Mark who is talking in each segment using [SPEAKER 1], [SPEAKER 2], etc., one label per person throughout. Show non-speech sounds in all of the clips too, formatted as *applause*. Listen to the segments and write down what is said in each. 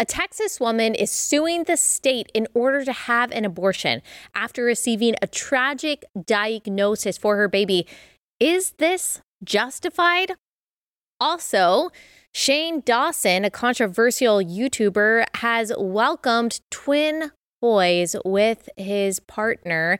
[SPEAKER 1] A Texas woman is suing the state in order to have an abortion after receiving a tragic diagnosis for her baby. Is this justified? Also, Shane Dawson, a controversial YouTuber, has welcomed twin boys with his partner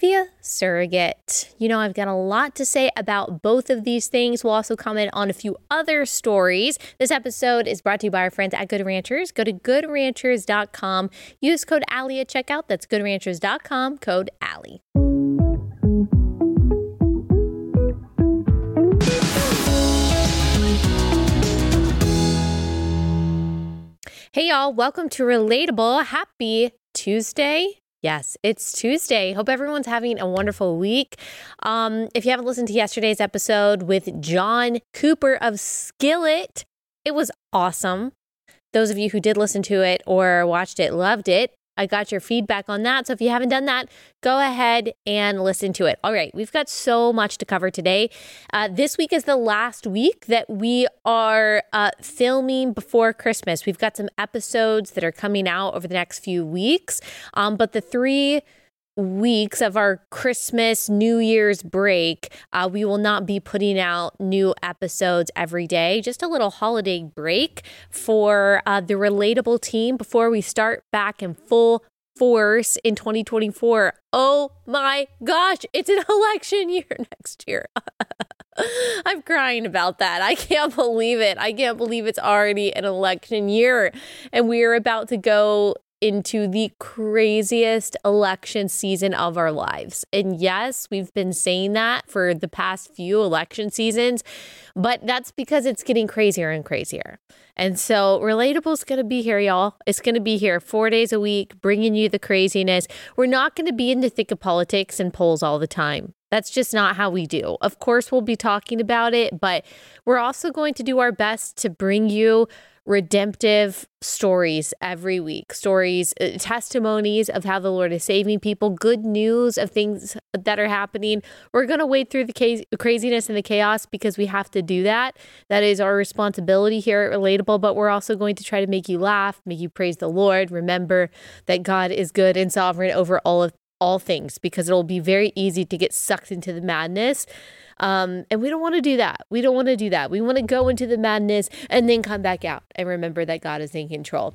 [SPEAKER 1] via surrogate. You know, I've got a lot to say about both of these things. We'll also comment on a few other stories. This episode is brought to you by our friends at Good Ranchers. Go to goodranchers.com. Use code Allie at checkout. That's goodranchers.com, code Allie. Hey, y'all, welcome to Relatable. Happy Tuesday. Yes, it's Tuesday. Hope everyone's having a wonderful week. Um, if you haven't listened to yesterday's episode with John Cooper of Skillet, it was awesome. Those of you who did listen to it or watched it loved it. I got your feedback on that. So if you haven't done that, go ahead and listen to it. All right, we've got so much to cover today. Uh, this week is the last week that we are uh, filming before Christmas. We've got some episodes that are coming out over the next few weeks. Um, but the three weeks of our Christmas, New Year's break, uh, we will not be putting out new episodes every day. Just a little holiday break for uh, the relatable team before we start back in full force in 2024. Oh my gosh, it's an *laughs* election year next year. *laughs* I'm crying about that. I can't believe it. I can't believe it's already an election year and we are about to go into the craziest election season of our lives. And yes, we've been saying that for the past few election seasons, but that's because it's getting crazier and crazier. And so, Relatable is going to be here, y'all. It's going to be here four days a week, bringing you the craziness. We're not going to be in the thick of politics and polls all the time. That's just not how we do. Of course, we'll be talking about it, but we're also going to do our best to bring you redemptive stories every week stories, uh, testimonies of how the Lord is saving people, good news of things that are happening. We're going to wade through the craziness and the chaos because we have to do that. That is our responsibility here at Relatable, but we're also going to try to make you laugh, make you praise the Lord. Remember that God is good and sovereign over all of all things because it'll be very easy to get sucked into the madness um, and we don't want to do that. We don't want to do that. We want to go into the madness and then come back out and remember that God is in control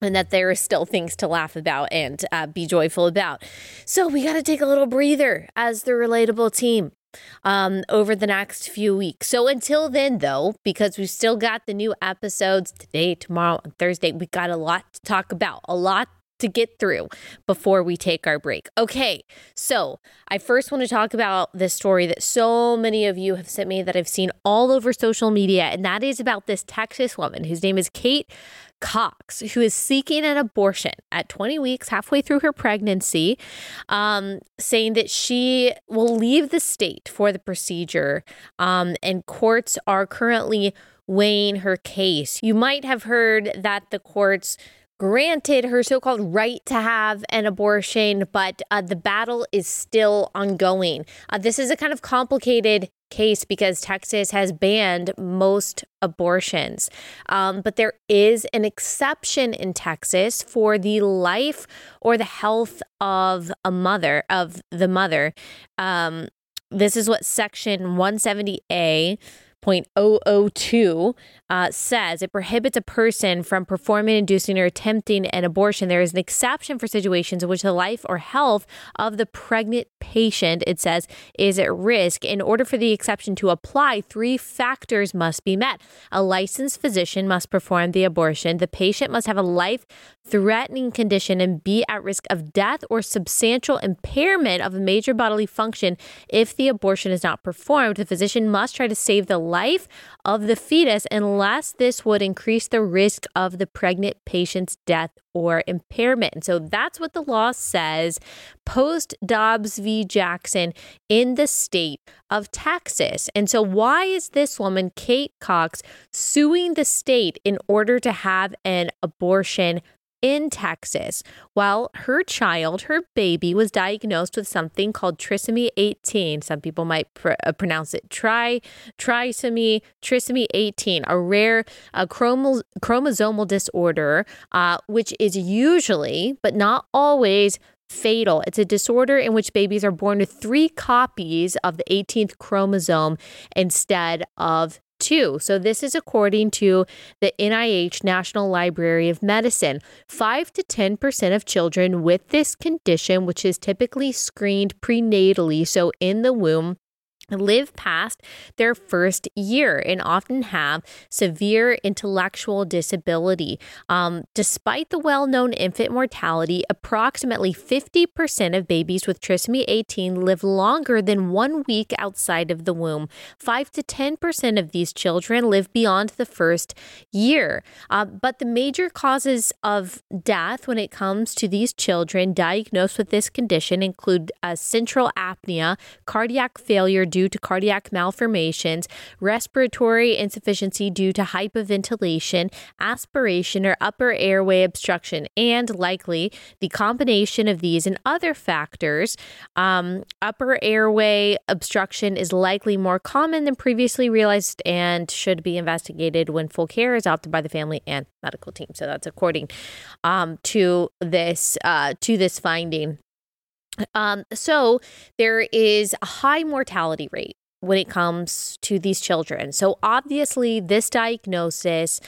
[SPEAKER 1] and that there are still things to laugh about and uh, be joyful about. So we got to take a little breather as the relatable team um, over the next few weeks. So until then, though, because we've still got the new episodes today, tomorrow, and Thursday, we got a lot to talk about, a lot to get through before we take our break. Okay, so I first want to talk about this story that so many of you have sent me that I've seen all over social media, and that is about this Texas woman whose name is Kate Cox, who is seeking an abortion at 20 weeks, halfway through her pregnancy, um, saying that she will leave the state for the procedure, um, and courts are currently weighing her case. You might have heard that the courts granted her so called right to have an abortion, but uh, the battle is still ongoing. Uh, this is a kind of complicated case because Texas has banned most abortions. Um, but there is an exception in Texas for the life or the health of a mother, of the mother. Um, this is what Section 170A 0.002 uh, says it prohibits a person from performing, inducing, or attempting an abortion. There is an exception for situations in which the life or health of the pregnant patient, it says, is at risk. In order for the exception to apply, three factors must be met. A licensed physician must perform the abortion. The patient must have a life threatening condition and be at risk of death or substantial impairment of a major bodily function if the abortion is not performed. The physician must try to save the life of the fetus unless this would increase the risk of the pregnant patient's death or impairment. And so that's what the law says post Dobbs v. Jackson in the state of Texas. And so, why is this woman, Kate Cox, suing the state in order to have an abortion in Texas. while her child, her baby, was diagnosed with something called trisomy 18. Some people might pr- uh, pronounce it tri trisomy trisomy 18, a rare uh, chromo- chromosomal disorder, uh, which is usually, but not always, fatal. It's a disorder in which babies are born with three copies of the 18th chromosome instead of two. So, this is according to the NIH National Library of Medicine. 5 to 10% of children with this condition, which is typically screened prenatally, so in the womb, live past their first year and often have severe intellectual disability. Um, despite the well known infant mortality, approximately 50% of babies with trisomy 18 live longer than one week outside of the womb. 5 to 10% of these children live beyond the first year. Uh, but the major causes of death when it comes to these children diagnosed with this condition include uh, central apnea, cardiac failure due to cardiac malformations, respiratory insufficiency due to hypoventilation, aspiration or upper airway obstruction, and likely the combination of these and other factors. Um, upper airway obstruction is likely more common than previously realized and should be investigated when full care is opted by the family and medical team. So that's according um, to this uh, to this finding. Um, so there is a high mortality rate when it comes to these children. So obviously, this diagnosis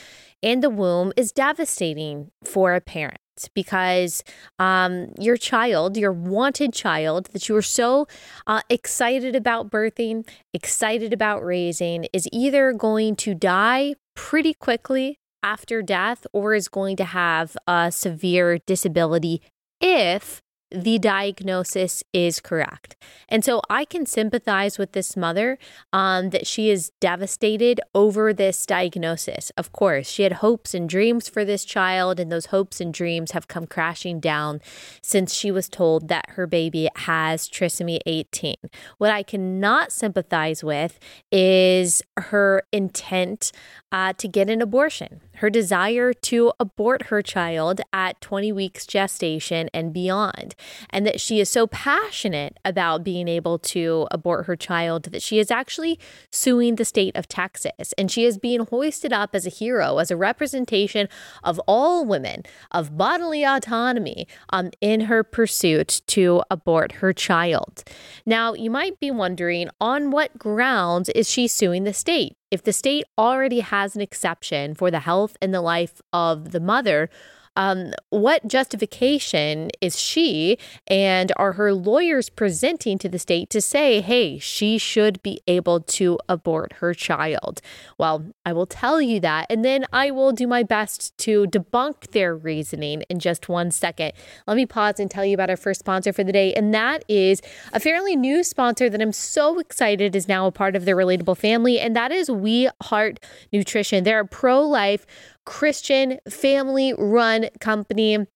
[SPEAKER 1] in the womb is devastating for a parent because um, your child, your wanted child that you were so uh, excited about birthing, excited about raising, is either going to die pretty quickly after death or is going to have a severe disability if the diagnosis is correct. And so I can sympathize with this mother um, that she is devastated over this diagnosis. Of course, she had hopes and dreams for this child, and those hopes and dreams have come crashing down since she was told that her baby has trisomy 18. What I cannot sympathize with is her intent uh, to get an abortion her desire to abort her child at 20 weeks gestation and beyond, and that she is so passionate about being able to abort her child that she is actually suing the state of Texas. And she is being hoisted up as a hero, as a representation of all women, of bodily autonomy um, in her pursuit to abort her child. Now, you might be wondering on what grounds is she suing the state? If the state already has an exception for the health and the life of the mother, um, what justification is she and are her lawyers presenting to the state to say, hey, she should be able to abort her child? Well, I will tell you that, and then I will do my best to debunk their reasoning in just one second. Let me pause and tell you about our first sponsor for the day, and that is a fairly new sponsor that I'm so excited is now a part of the Relatable family, and that is We Heart Nutrition. They're a pro life Christian family run company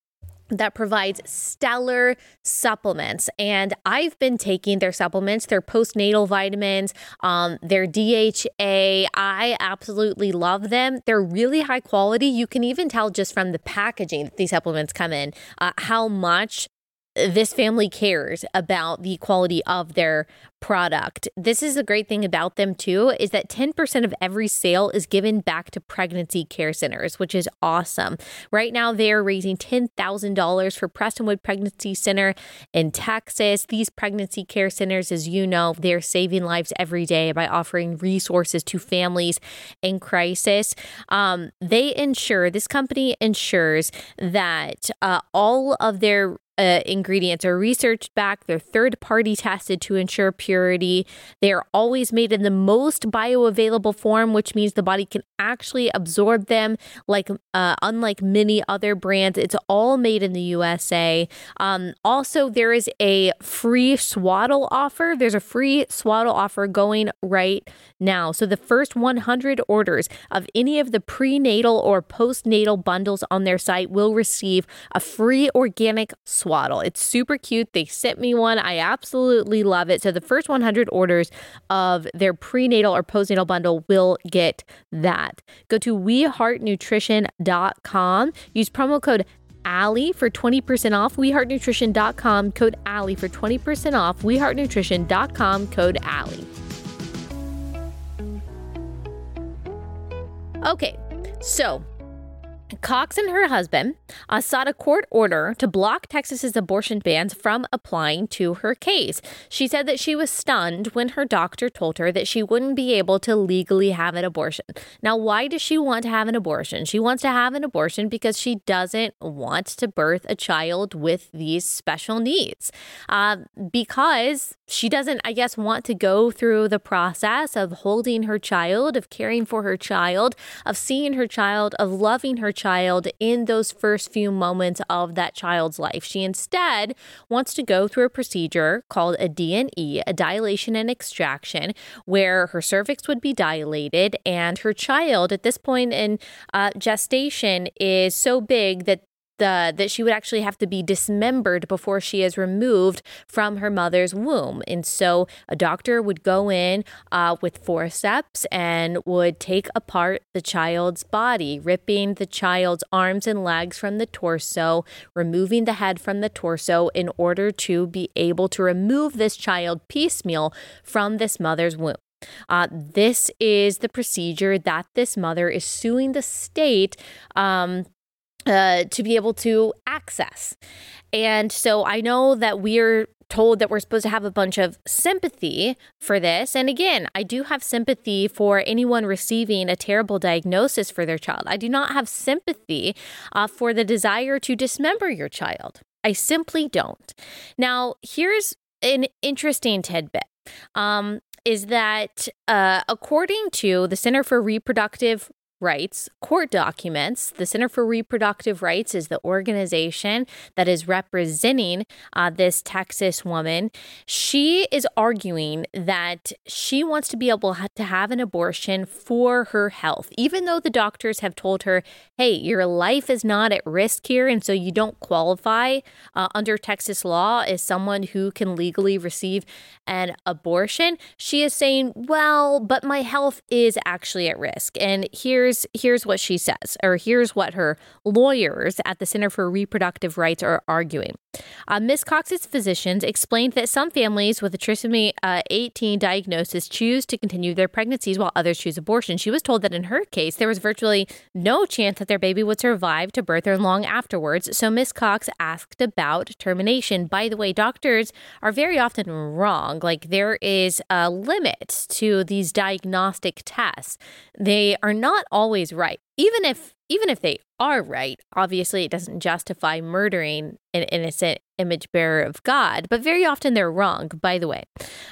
[SPEAKER 1] that provides stellar supplements. And I've been taking their supplements, their postnatal vitamins, um, their DHA. I absolutely love them. They're really high quality. You can even tell just from the packaging that these supplements come in uh, how much this family cares about the quality of their product. This is the great thing about them too is that 10% of every sale is given back to pregnancy care centers, which is awesome. Right now they are raising $10,000 for Prestonwood Pregnancy Center in Texas. These pregnancy care centers as you know, they're saving lives every day by offering resources to families in crisis. Um, they ensure this company ensures that uh, all of their uh, ingredients are researched back, they're third party tested to ensure purity. They are always made in the most bioavailable form, which means the body can actually absorb them, like uh, unlike many other brands. It's all made in the USA. Um, also, there is a free swaddle offer. There's a free swaddle offer going right now. So the first 100 orders of any of the prenatal or postnatal bundles on their site will receive a free organic swaddle. It's super cute. They sent me one. I absolutely love it. So the first 100 orders of their prenatal or postnatal bundle will get that. Go to weheartnutrition.com. Use promo code Allie for 20% off. WeHeartNutrition.com code Allie for 20% off. WeHeartNutrition.com code Allie. Okay, so Cox and her husband uh, sought a court order to block Texas's abortion bans from applying to her case. She said that she was stunned when her doctor told her that she wouldn't be able to legally have an abortion. Now, why does she want to have an abortion? She wants to have an abortion because she doesn't want to birth a child with these special needs. Uh, because she doesn't, I guess, want to go through the process of holding her child, of caring for her child, of seeing her child, of loving her child in those first few moments of that child's life. She instead wants to go through a procedure called a D&E, a dilation and extraction, where her cervix would be dilated and her child at this point in uh, gestation is so big that the that she would actually have to be dismembered before she is removed from her mother's womb. And so a doctor would go in uh, with forceps and would take apart the child's body, ripping the child's arms and legs from the torso, removing the head from the torso in order to be able to remove this child piecemeal from this mother's womb. Uh, this is the procedure that this mother is suing the state um, uh, to be able to access. And so I know that we're told that we're supposed to have a bunch of sympathy for this. And again, I do have sympathy for anyone receiving a terrible diagnosis for their child. I do not have sympathy uh, for the desire to dismember your child. I simply don't. Now, here's an interesting tidbit. Um, is that uh, according to the Center for Reproductive Rights court documents. The Center for Reproductive Rights is the organization that is representing uh, this Texas woman. She is arguing that she wants to be able to have an abortion for her health, even though the doctors have told her, hey, your life is not at risk here, and so you don't qualify uh, under Texas law as someone who can legally receive an abortion. She is saying, well, but my health is actually at risk. And here's here's here's what she says, or here's what her lawyers at the Center for Reproductive Rights are arguing. Uh, Ms. Cox's physicians explained that some families with a trisomy uh, 18 diagnosis choose to continue their pregnancies while others choose abortion. She was told that in her case, there was virtually no chance that their baby would survive to birth or long afterwards. So Ms. Cox asked about termination. By the way, doctors are very often wrong. Like there is a limit to these diagnostic tests, they are not always right. Even if even if they are right, obviously it doesn't justify murdering an innocent image bearer of God, but very often they're wrong, by the way.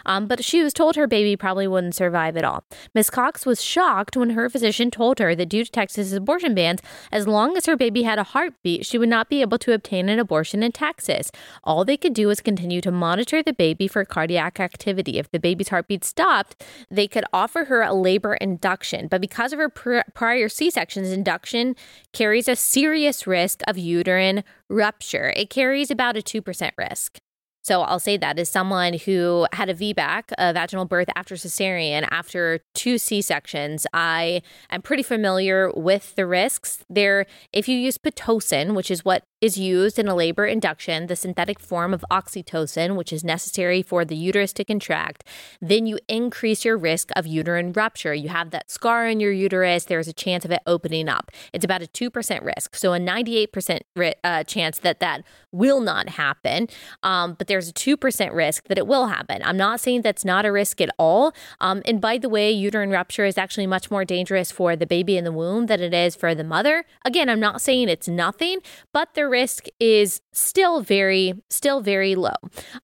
[SPEAKER 1] Um, but she was told her baby probably wouldn't survive at all. Miss Cox was shocked when her physician told her that due to Texas's abortion bans, as long as her baby had a heartbeat, she would not be able to obtain an abortion in Texas. All they could do was continue to monitor the baby for cardiac activity. If the baby's heartbeat stopped, they could offer her a labor induction. But because of her pr- prior C sections, induction carries a serious risk of uterine rupture. It carries about a 2% risk. So I'll say that as someone who had a VBAC, a vaginal birth after cesarean, after two C sections, I am pretty familiar with the risks. There, if you use pitocin, which is what is used in a labor induction, the synthetic form of oxytocin, which is necessary for the uterus to contract, then you increase your risk of uterine rupture. You have that scar in your uterus, there's a chance of it opening up. It's about a 2% risk. So a 98% ri- uh, chance that that will not happen, um, but there's a 2% risk that it will happen. I'm not saying that's not a risk at all. Um, and by the way, uterine rupture is actually much more dangerous for the baby in the womb than it is for the mother. Again, I'm not saying it's nothing, but there risk is still very, still very low.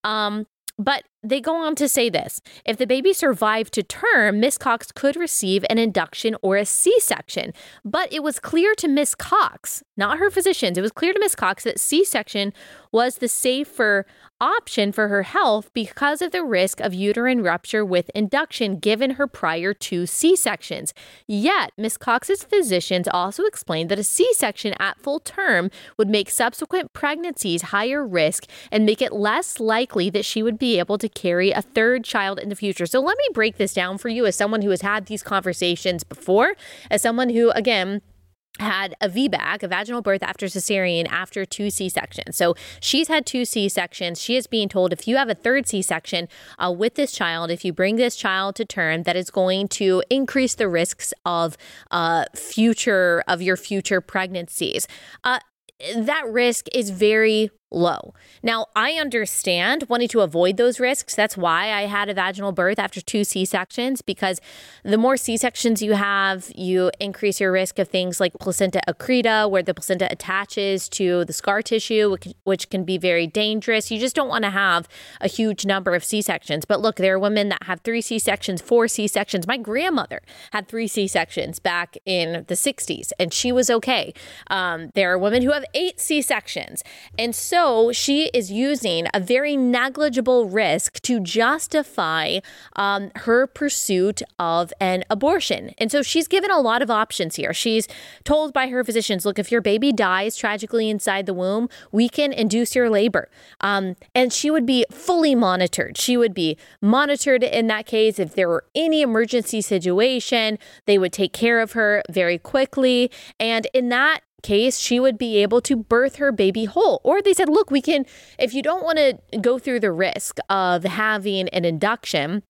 [SPEAKER 1] Um, but they go on to say this if the baby survived to term, Miss Cox could receive an induction or a C section. But it was clear to Miss Cox, not her physicians, it was clear to Miss Cox that C section was the safer option for her health because of the risk of uterine rupture with induction given her prior two C sections. Yet, Miss Cox's physicians also explained that a C section at full term would make subsequent pregnancies higher risk and make it less likely that she would be able to carry a third child in the future. So, let me break this down for you as someone who has had these conversations before, as someone who, again, had a VBAC, a vaginal birth after cesarean after two C sections. So she's had two C sections. She is being told if you have a third C section uh, with this child, if you bring this child to term, that is going to increase the risks of uh, future of your future pregnancies. Uh, that risk is very low. Now, I understand wanting to avoid those risks. That's why I had a vaginal birth after two C sections, because the more C sections you have, you increase your risk of things like placenta accreta, where the placenta attaches to the scar tissue, which can be very dangerous. You just don't want to have a huge number of C sections. But look, there are women that have three C sections, four C sections. My grandmother had three C sections back in the 60s, and she was okay. Um, there are women who have eight C sections. And so so she is using a very negligible risk to justify um, her pursuit of an abortion. And so she's given a lot of options here. She's told by her physicians look, if your baby dies tragically inside the womb, we can induce your labor. Um, and she would be fully monitored. She would be monitored in that case. If there were any emergency situation, they would take care of her very quickly. And in that case, she would be able to birth her baby whole. Or they said, look, we can, if you don't want to go through the risk of having an induction,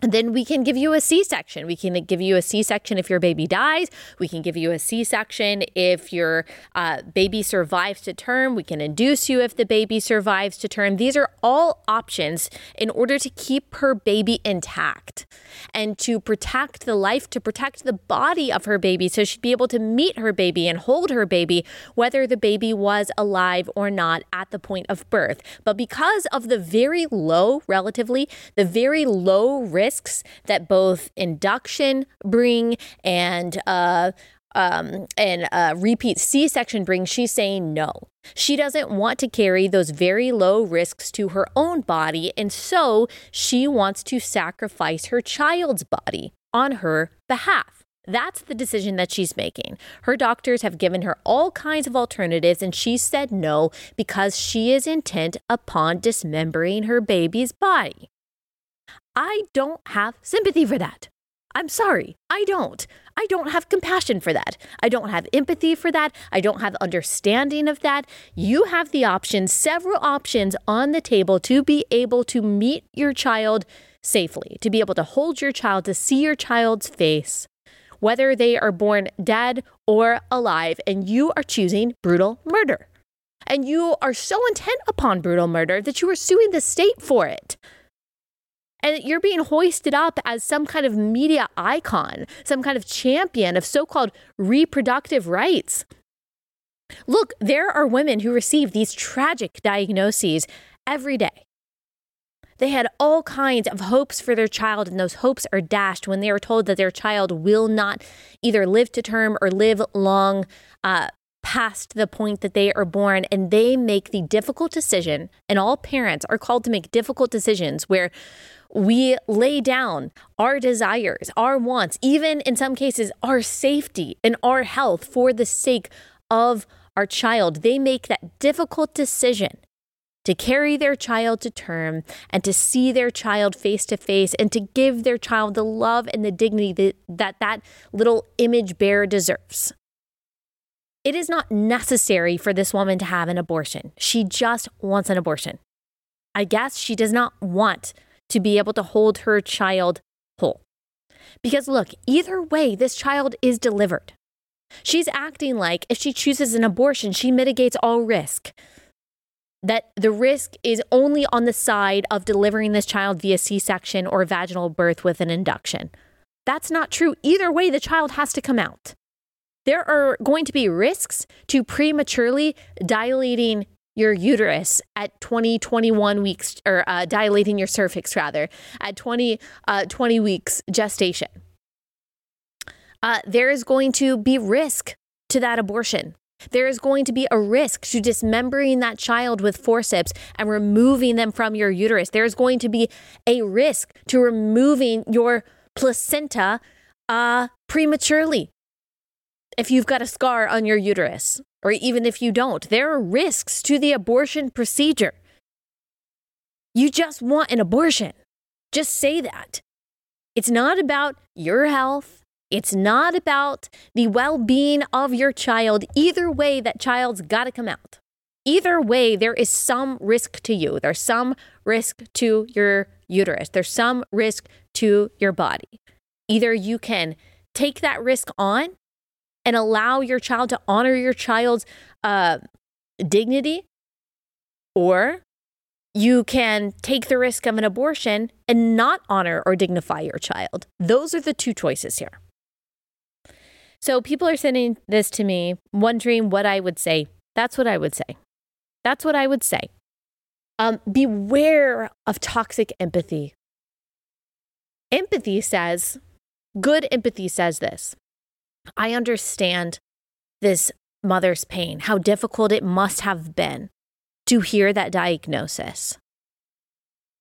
[SPEAKER 1] then we can give you a C section. We can give you a C section if your baby dies. We can give you a C section if your uh, baby survives to term. We can induce you if the baby survives to term. These are all options in order to keep her baby intact and to protect the life, to protect the body of her baby so she'd be able to meet her baby and hold her baby, whether the baby was alive or not at the point of birth. But because of the very low, relatively, the very low risk risks that both induction bring and uh, um, and uh, repeat C section brings, she's saying no. She doesn't want to carry those very low risks to her own body, and so she wants to sacrifice her child's body on her behalf. That's the decision that she's making. Her doctors have given her all kinds of alternatives, and she said no because she is intent upon dismembering her baby's body. I don't have sympathy for that. I'm sorry, I don't. I don't have compassion for that. I don't have empathy for that. I don't have understanding of that. You have the option, several options on the table to be able to meet your child safely, to be able to hold your child, to see your child's face, whether they are born dead or alive, and you are choosing brutal murder. And you are so intent upon brutal murder that you are suing the state for it. And you're being hoisted up as some kind of media icon, some kind of champion of so called reproductive rights. Look, there are women who receive these tragic diagnoses every day. They had all kinds of hopes for their child, and those hopes are dashed when they are told that their child will not either live to term or live long uh, past the point that they are born. And they make the difficult decision, and all parents are called to make difficult decisions where we lay down our desires, our wants, even in some cases, our safety and our health for the sake of our child. They make that difficult decision to carry their child to term and to see their child face to face and to give their child the love and the dignity that that, that little image bearer deserves. It is not necessary for this woman to have an abortion. She just wants an abortion. I guess she does not want to be able to hold her child whole. Because look, either way, this child is delivered. She's acting like if she chooses an abortion, she mitigates all risk. That the risk is only on the side of delivering this child via C section or vaginal birth with an induction. That's not true. Either way, the child has to come out. There are going to be risks to prematurely dilating your uterus at 20, 21 weeks, or uh, dilating your cervix rather, at 20, uh, 20 weeks gestation. Uh, there is going to be risk to that abortion. There is going to be a risk to dismembering that child with forceps and removing them from your uterus. There is going to be a risk to removing your placenta uh, prematurely if you've got a scar on your uterus or even if you don't. There are risks to the abortion procedure. You just want an abortion. Just say that. It's not about your health. It's not about the well being of your child. Either way, that child's got to come out. Either way, there is some risk to you. There's some risk to your uterus. There's some risk to your body. Either you can take that risk on and allow your child to honor your child's uh, dignity, or you can take the risk of an abortion and not honor or dignify your child. Those are the two choices here. So people are sending this to me, wondering what I would say. That's what I would say. That's what I would say. Um, beware of toxic empathy. Empathy says, good empathy says this I understand this mother's pain, how difficult it must have been to hear that diagnosis.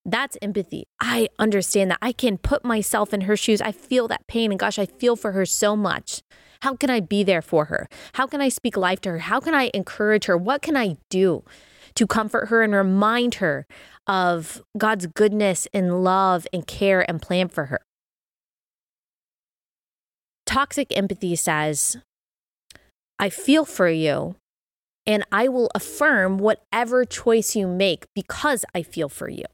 [SPEAKER 1] That's empathy. I understand that. I can put myself in her shoes. I feel that pain. And gosh, I feel for her so much. How can I be there for her? How can I speak life to her? How can I encourage her? What can I do to comfort her and remind her of God's goodness and love and care and plan for her? Toxic empathy says, I feel for you and I will affirm whatever choice you make because I feel for you.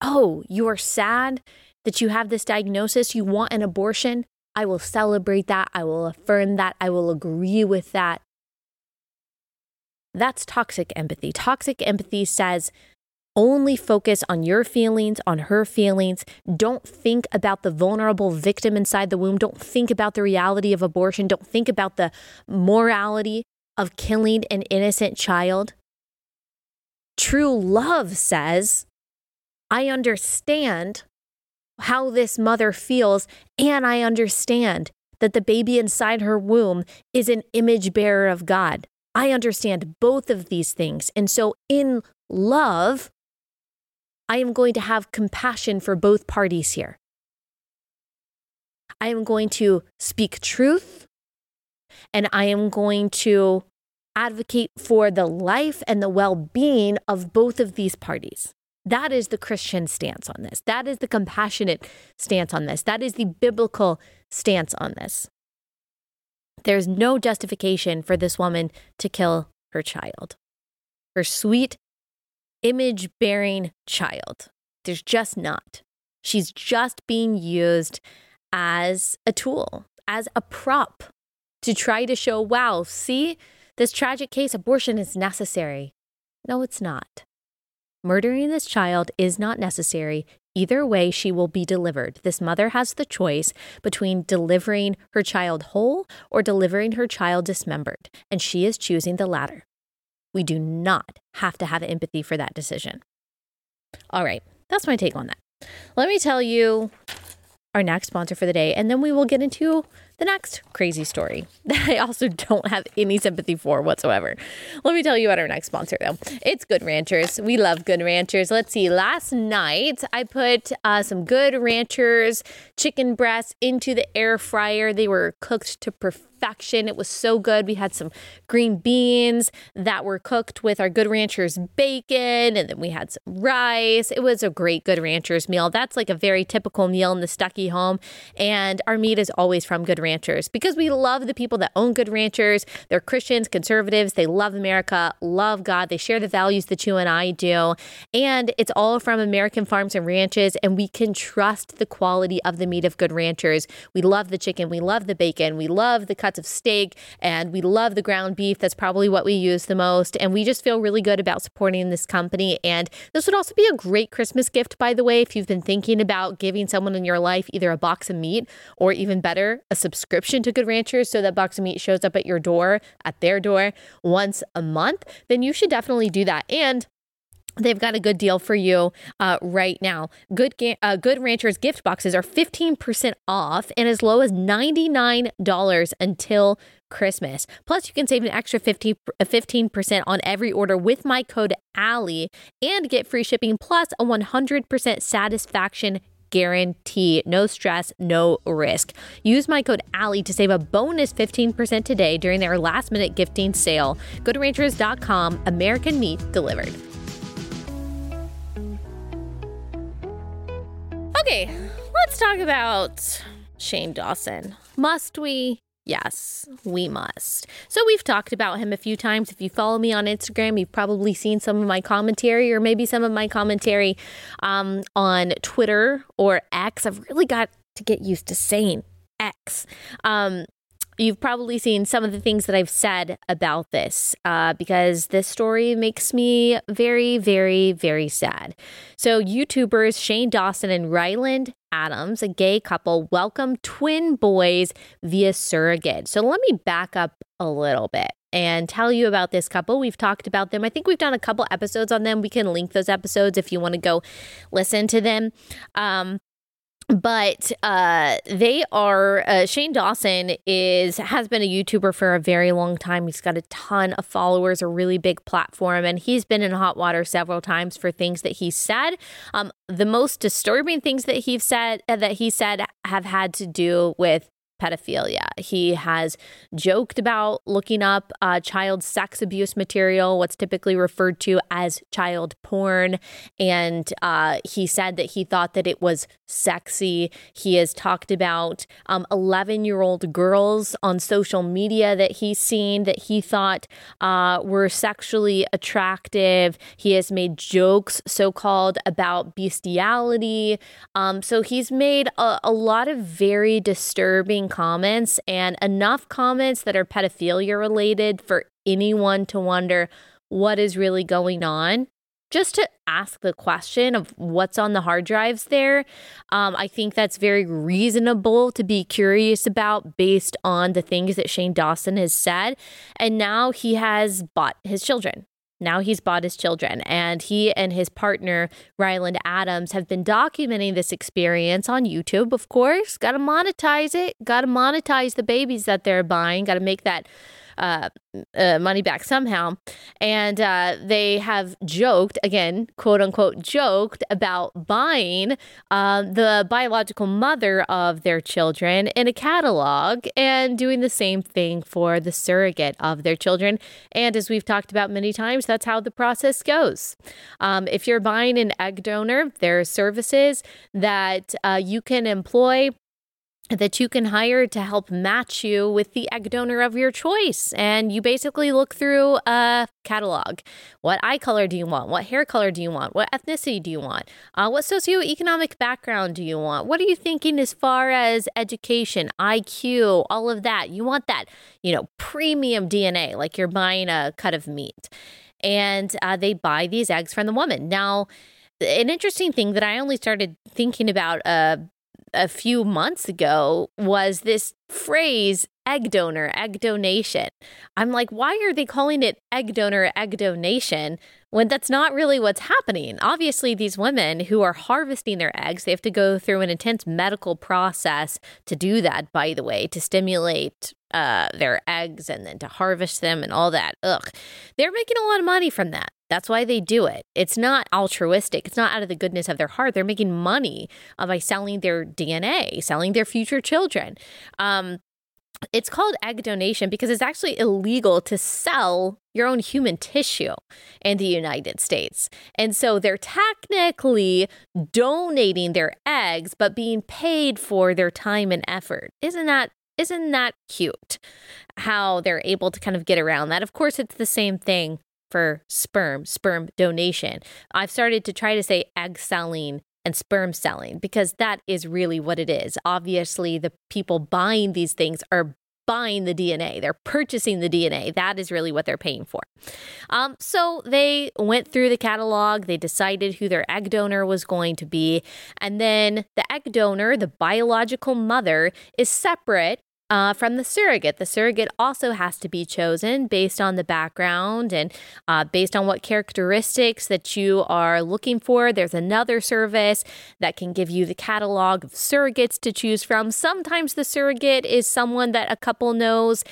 [SPEAKER 1] Oh, you are sad that you have this diagnosis, you want an abortion. I will celebrate that. I will affirm that. I will agree with that. That's toxic empathy. Toxic empathy says only focus on your feelings, on her feelings. Don't think about the vulnerable victim inside the womb. Don't think about the reality of abortion. Don't think about the morality of killing an innocent child. True love says, I understand how this mother feels, and I understand that the baby inside her womb is an image bearer of God. I understand both of these things. And so, in love, I am going to have compassion for both parties here. I am going to speak truth and I am going to advocate for the life and the well being of both of these parties. That is the Christian stance on this. That is the compassionate stance on this. That is the biblical stance on this. There's no justification for this woman to kill her child, her sweet, image bearing child. There's just not. She's just being used as a tool, as a prop to try to show, wow, see, this tragic case, abortion is necessary. No, it's not. Murdering this child is not necessary. Either way, she will be delivered. This mother has the choice between delivering her child whole or delivering her child dismembered, and she is choosing the latter. We do not have to have empathy for that decision. All right, that's my take on that. Let me tell you our next sponsor for the day, and then we will get into the next crazy story *laughs* that I also don't have any sympathy for whatsoever. Let me tell you about our next sponsor, though. It's Good Ranchers. We love Good Ranchers. Let's see. Last night, I put uh, some Good Ranchers chicken breasts into the air fryer. They were cooked to perfection perfection. It was so good. We had some green beans that were cooked with our Good Ranchers bacon, and then we had some rice. It was a great Good Ranchers meal. That's like a very typical meal in the Stuckey home. And our meat is always from Good Ranchers because we love the people that own Good Ranchers. They're Christians, conservatives. They love America, love God. They share the values that you and I do. And it's all from American farms and ranches, and we can trust the quality of the meat of Good Ranchers. We love the chicken. We love the bacon. We love the cuts of steak and we love the ground beef. That's probably what we use the most. And we just feel really good about supporting this company. And this would also be a great Christmas gift, by the way, if you've been thinking about giving someone in your life either a box of meat or even better, a subscription to Good Ranchers so that box of meat shows up at your door, at their door once a month, then you should definitely do that. And They've got a good deal for you uh, right now. Good uh, Good Ranchers gift boxes are 15% off and as low as $99 until Christmas. Plus, you can save an extra 50, 15% uh, on every order with my code Allie and get free shipping plus a 100% satisfaction guarantee. No stress, no risk. Use my code Allie to save a bonus 15% today during their last minute gifting sale. Go to ranchers.com, American meat delivered. Okay, let's talk about Shane Dawson. Must we? Yes, we must. So we've talked about him a few times. If you follow me on Instagram, you've probably seen some of my commentary or maybe some of my commentary um, on Twitter or X. I've really got to get used to saying X. Um, You've probably seen some of the things that I've said about this uh, because this story makes me very, very, very sad. So, YouTubers Shane Dawson and Ryland Adams, a gay couple, welcome twin boys via surrogate. So, let me back up a little bit and tell you about this couple. We've talked about them. I think we've done a couple episodes on them. We can link those episodes if you want to go listen to them. Um, but uh, they are uh, Shane Dawson is has been a YouTuber for a very long time. He's got a ton of followers, a really big platform, and he's been in hot water several times for things that he said. Um, the most disturbing things that he said that he said have had to do with pedophilia. He has joked about looking up uh, child sex abuse material, what's typically referred to as child porn. And uh, he said that he thought that it was sexy. He has talked about 11 um, year old girls on social media that he's seen that he thought uh, were sexually attractive. He has made jokes, so called, about bestiality. Um, so he's made a, a lot of very disturbing comments and enough comments that are pedophilia related for anyone to wonder what is really going on. Just to ask the question of what's on the hard drives there, um, I think that's very reasonable to be curious about based on the things that Shane Dawson has said. And now he has bought his children. Now he's bought his children, and he and his partner, Ryland Adams, have been documenting this experience on YouTube, of course. Got to monetize it, got to monetize the babies that they're buying, got to make that uh, uh, money back somehow. And uh, they have joked, again, quote unquote, joked about buying uh, the biological mother of their children in a catalog and doing the same thing for the surrogate of their children. And as we've talked about many times, that's how the process goes. Um, if you're buying an egg donor, there are services that uh, you can employ that you can hire to help match you with the egg donor of your choice. And you basically look through a catalog. What eye color do you want? What hair color do you want? What ethnicity do you want? Uh, what socioeconomic background do you want? What are you thinking as far as education, IQ, all of that? You want that, you know, premium DNA, like you're buying a cut of meat. And uh, they buy these eggs from the woman. Now, an interesting thing that I only started thinking about uh, a few months ago was this phrase egg donor, egg donation. I'm like, why are they calling it egg donor, egg donation when that's not really what's happening? Obviously, these women who are harvesting their eggs, they have to go through an intense medical process to do that, by the way, to stimulate uh, their eggs and then to harvest them and all that. Ugh. They're making a lot of money from that. That's why they do it. It's not altruistic. It's not out of the goodness of their heart. They're making money uh, by selling their DNA, selling their future children. Um, it's called egg donation because it's actually illegal to sell your own human tissue in the United States. And so they're technically donating their eggs but being paid for their time and effort. Isn't that isn't that cute? How they're able to kind of get around that. Of course, it's the same thing for sperm, sperm donation. I've started to try to say egg selling and sperm selling because that is really what it is. Obviously, the people buying these things are buying the DNA, they're purchasing the DNA. That is really what they're paying for. Um, so they went through the catalog, they decided who their egg donor was going to be, and then the egg donor, the biological mother, is separate uh, from the surrogate. The surrogate also has to be chosen based on the background and uh, based on what characteristics that you are looking for. There's another service that can give you the catalog of surrogates to choose from. Sometimes the surrogate is someone that a couple knows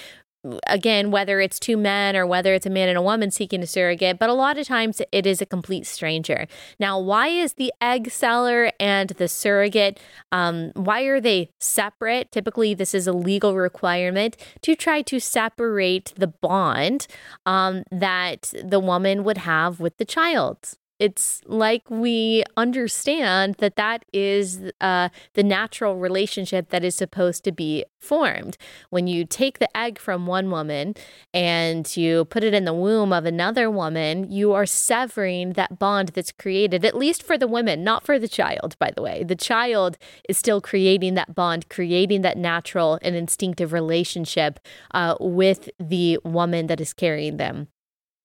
[SPEAKER 1] again, whether it's two men or whether it's a man and a woman seeking a surrogate, but a lot of times it is a complete stranger. Now, why is the egg seller and the surrogate, um, why are they separate? Typically, this is a legal requirement to try to separate the bond um, that the woman would have with the child It's like we understand that that is uh, the natural relationship that is supposed to be formed. When you take the egg from one woman and you put it in the womb of another woman, you are severing that bond that's created, at least for the women, not for the child, by the way. The child is still creating that bond, creating that natural and instinctive relationship uh, with the woman that is carrying them.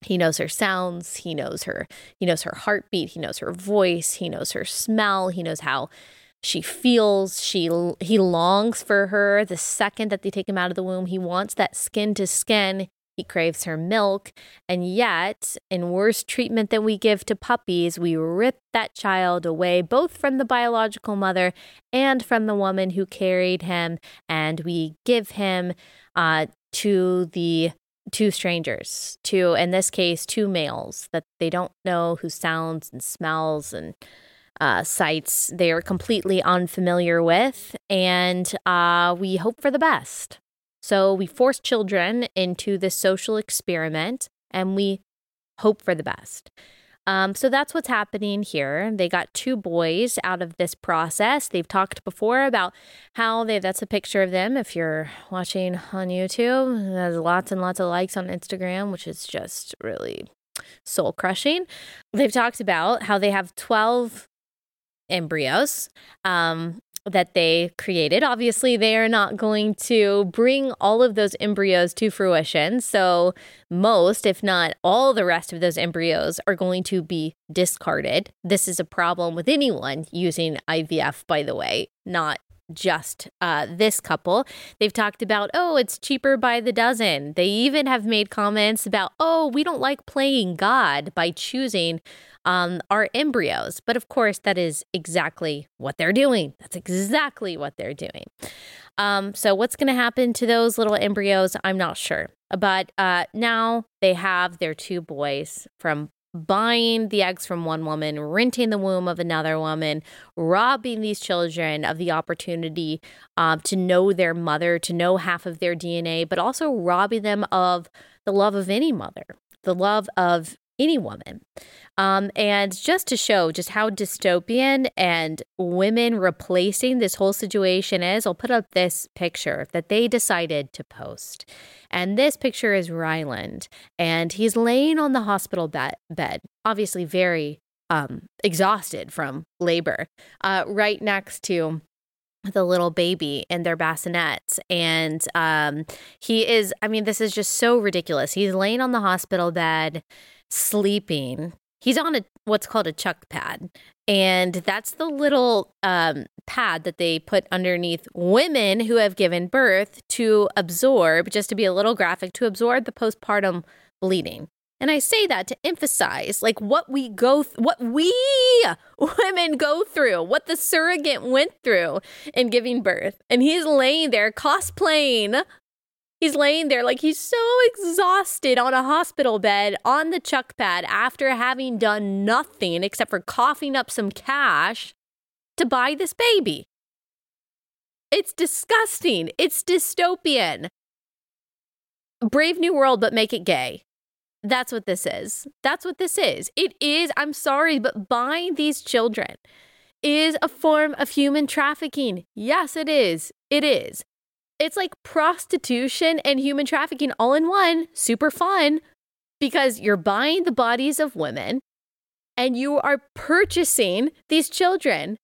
[SPEAKER 1] He knows her sounds, he knows her, he knows her heartbeat, he knows her voice, he knows her smell, he knows how she feels, she he longs for her the second that they take him out of the womb. He wants that skin to skin. He craves her milk. And yet, in worse treatment than we give to puppies, we rip that child away, both from the biological mother and from the woman who carried him. And we give him uh, to the two strangers, two, in this case, two males that they don't know who sounds and smells and uh, sights they are completely unfamiliar with. And uh, we hope for the best. So we force children into this social experiment and we hope for the best. Um, so that's what's happening here. They got two boys out of this process. They've talked before about how they, that's a picture of them. If you're watching on YouTube, there's lots and lots of likes on Instagram, which is just really soul crushing. They've talked about how they have 12 embryos. Um, that they created. Obviously, they are not going to bring all of those embryos to fruition. So, most, if not all, the rest of those embryos are going to be discarded. This is a problem with anyone using IVF, by the way, not just uh, this couple. They've talked about, oh, it's cheaper by the dozen. They even have made comments about, oh, we don't like playing God by choosing um, our embryos. But of course, that is exactly what they're doing. That's exactly what they're doing. Um, so, what's going to happen to those little embryos? I'm not sure. But uh, now they have their two boys from buying the eggs from one woman, renting the womb of another woman, robbing these children of the opportunity um, to know their mother, to know half of their DNA, but also robbing them of the love of any mother, the love of any woman. Um, and just to show just how dystopian and women replacing this whole situation is, I'll put up this picture that they decided to post. And this picture is Ryland, and he's laying on the hospital bed, bed obviously very um, exhausted from labor, uh, right next to the little baby in their bassinets and um he is i mean this is just so ridiculous he's laying on the hospital bed sleeping. He's on a what's called a chuck pad, and that's the little um, pad that they put underneath women who have given birth to absorb, just to be a little graphic, to absorb the postpartum bleeding. And I say that to emphasize like what we go th- what we *laughs* women go through, what the surrogate went through in giving birth. And he's laying there cosplaying He's laying there like he's so exhausted on a hospital bed on the chuck pad after having done nothing except for coughing up some cash to buy this baby. It's disgusting. It's dystopian. Brave New World, but make it gay. That's what this is. That's what this is. It is, I'm sorry, but buying these children is a form of human trafficking. Yes, it is. It is. It's like prostitution and human trafficking all in one. Super fun because you're buying the bodies of women and you are purchasing these children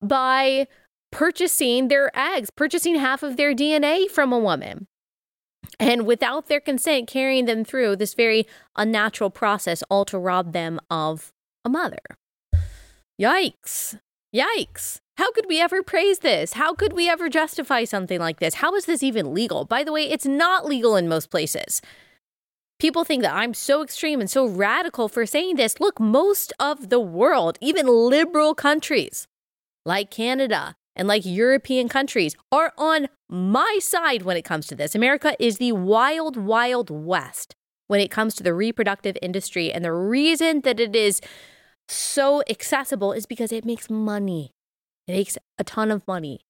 [SPEAKER 1] by purchasing their eggs, purchasing half of their DNA from a woman. And without their consent, carrying them through this very unnatural process, all to rob them of a mother. Yikes. Yikes. How could we ever praise this? How could we ever justify something like this? How is this even legal? By the way, it's not legal in most places. People think that I'm so extreme and so radical for saying this. Look, most of the world, even liberal countries like Canada and like European countries, are on my side when it comes to this. America is the wild, wild west when it comes to the reproductive industry. And the reason that it is so accessible is because it makes money. It makes a ton of money.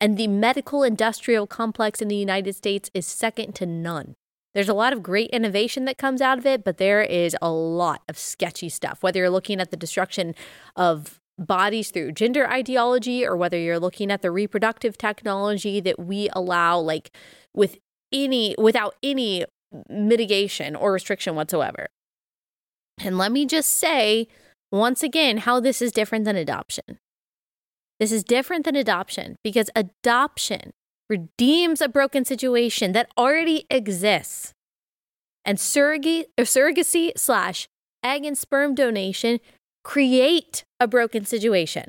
[SPEAKER 1] And the medical industrial complex in the United States is second to none. There's a lot of great innovation that comes out of it, but there is a lot of sketchy stuff, whether you're looking at the destruction of bodies through gender ideology or whether you're looking at the reproductive technology that we allow like with any without any mitigation or restriction whatsoever. And let me just say once again how this is different than adoption. This is different than adoption because adoption redeems a broken situation that already exists. And surrogate uh, surrogacy slash egg and sperm donation create a broken situation.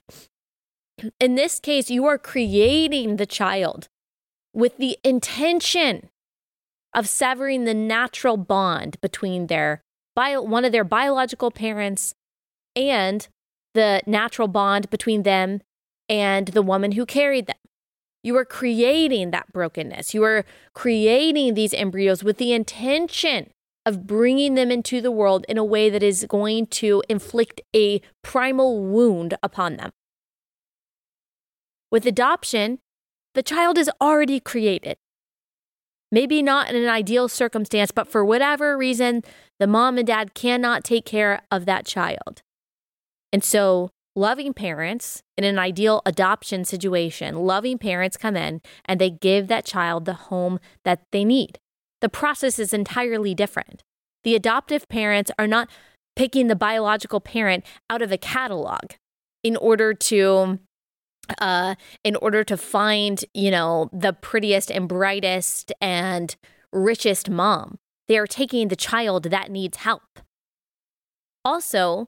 [SPEAKER 1] In this case, you are creating the child with the intention of severing the natural bond between their bio, one of their biological parents and the natural bond between them and the woman who carried them. You are creating that brokenness. You are creating these embryos with the intention of bringing them into the world in a way that is going to inflict a primal wound upon them. With adoption, the child is already created. Maybe not in an ideal circumstance, but for whatever reason, the mom and dad cannot take care of that child. And so, loving parents in an ideal adoption situation, loving parents come in and they give that child the home that they need the process is entirely different. The adoptive parents are not picking the biological parent out of a catalog in order to uh, in order to find, you know, the prettiest and brightest and richest mom. They are taking the child that needs help. Also,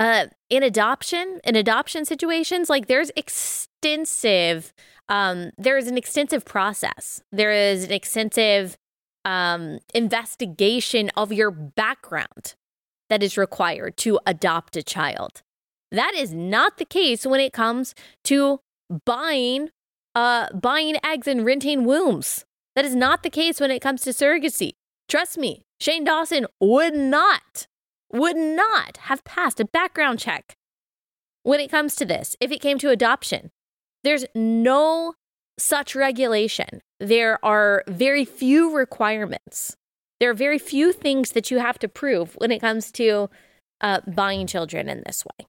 [SPEAKER 1] uh, in adoption, in adoption situations, like there's extensive, um, there is an extensive process. There is an extensive um, investigation of your background that is required to adopt a child. That is not the case when it comes to buying uh, buying eggs and renting wombs. That is not the case when it comes to surrogacy. Trust me, Shane Dawson would not, would not have passed a background check when it comes to this if it came to adoption. There's no such regulation. There are very few requirements. There are very few things that you have to prove when it comes to uh, buying children in this way.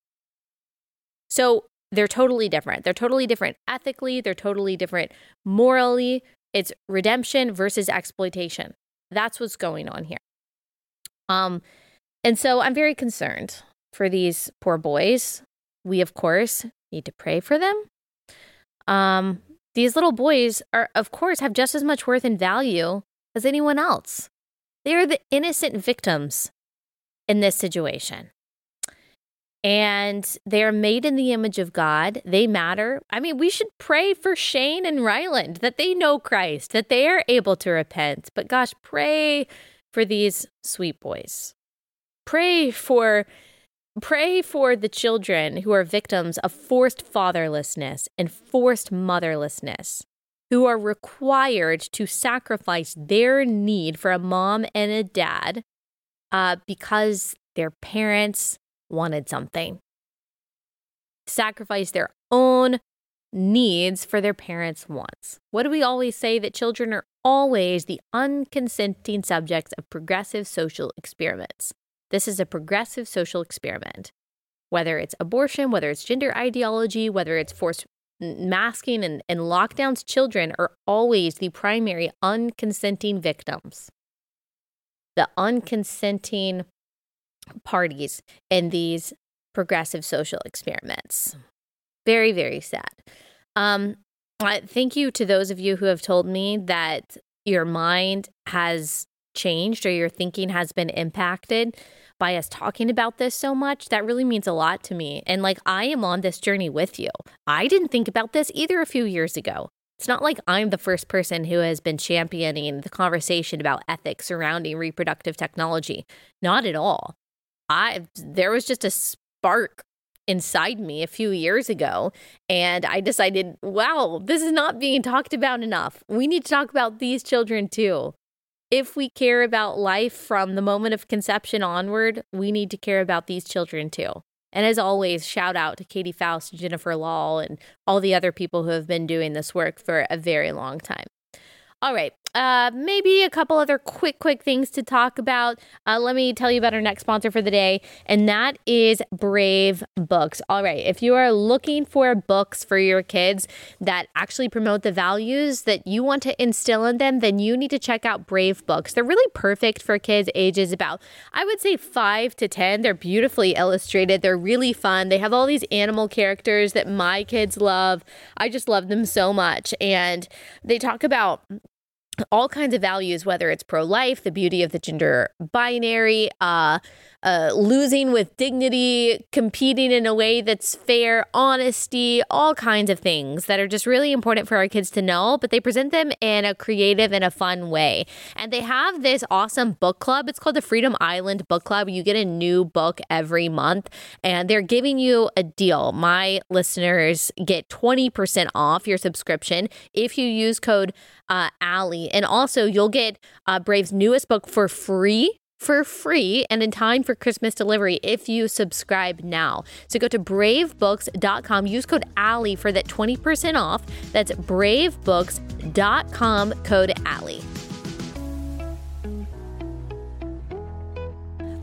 [SPEAKER 1] So they're totally different. They're totally different ethically, they're totally different morally. It's redemption versus exploitation. That's what's going on here. Um, and so I'm very concerned for these poor boys. We, of course, need to pray for them. Um, these little boys are, of course, have just as much worth and value as anyone else. They are the innocent victims in this situation. And they are made in the image of God. They matter. I mean, we should pray for Shane and Ryland that they know Christ, that they are able to repent. But gosh, pray for these sweet boys. Pray for Pray for the children who are victims of forced fatherlessness and forced motherlessness, who are required to sacrifice their need for a mom and a dad uh, because their parents wanted something. Sacrifice their own needs for their parents' wants. What do we always say? That children are always the unconsenting subjects of progressive social experiments. This is a progressive social experiment. Whether it's abortion, whether it's gender ideology, whether it's forced masking and, and lockdowns, children are always the primary unconsenting victims. The unconsenting parties in these progressive social experiments. Very, very sad. Um, thank you to those of you who have told me that your mind has changed or your thinking has been impacted by us talking about this so much, that really means a lot to me. And like, I am on this journey with you. I didn't think about this either a few years ago. It's not like I'm the first person who has been championing the conversation about ethics surrounding reproductive technology. Not at all. I there was just a spark inside me a few years ago and I decided, wow, this is not being talked about enough. We need to talk about these children too if we care about life from the moment of conception onward, we need to care about these children too. And as always, shout out to Katie Faust, Jennifer Lahl, and all the other people who have been doing this work for a very long time. All right, uh, maybe a couple other quick, quick things to talk about. Uh, let me tell you about our next sponsor for the day, and that is Brave Books. All right, if you are looking for books for your kids that actually promote the values that you want to instill in them, then you need to check out Brave Books. They're really perfect for kids ages about, I would say, five to 10. They're beautifully illustrated, they're really fun. They have all these animal characters that my kids love. I just love them so much. And they talk about all kinds of values, whether it's pro life, the beauty of the gender binary, uh, uh, losing with dignity, competing in a way that's fair, honesty, all kinds of things that are just really important for our kids to know, but they present them in a creative and a fun way. And they have this awesome book club. It's called the Freedom Island Book Club. You get a new book every month, and they're giving you a deal. My listeners get 20% off your subscription if you use code uh, Allie. And also, you'll get uh, Brave's newest book for free for free and in time for Christmas delivery if you subscribe now. So go to bravebooks.com, use code Allie for that 20% off. That's bravebooks.com, code Allie.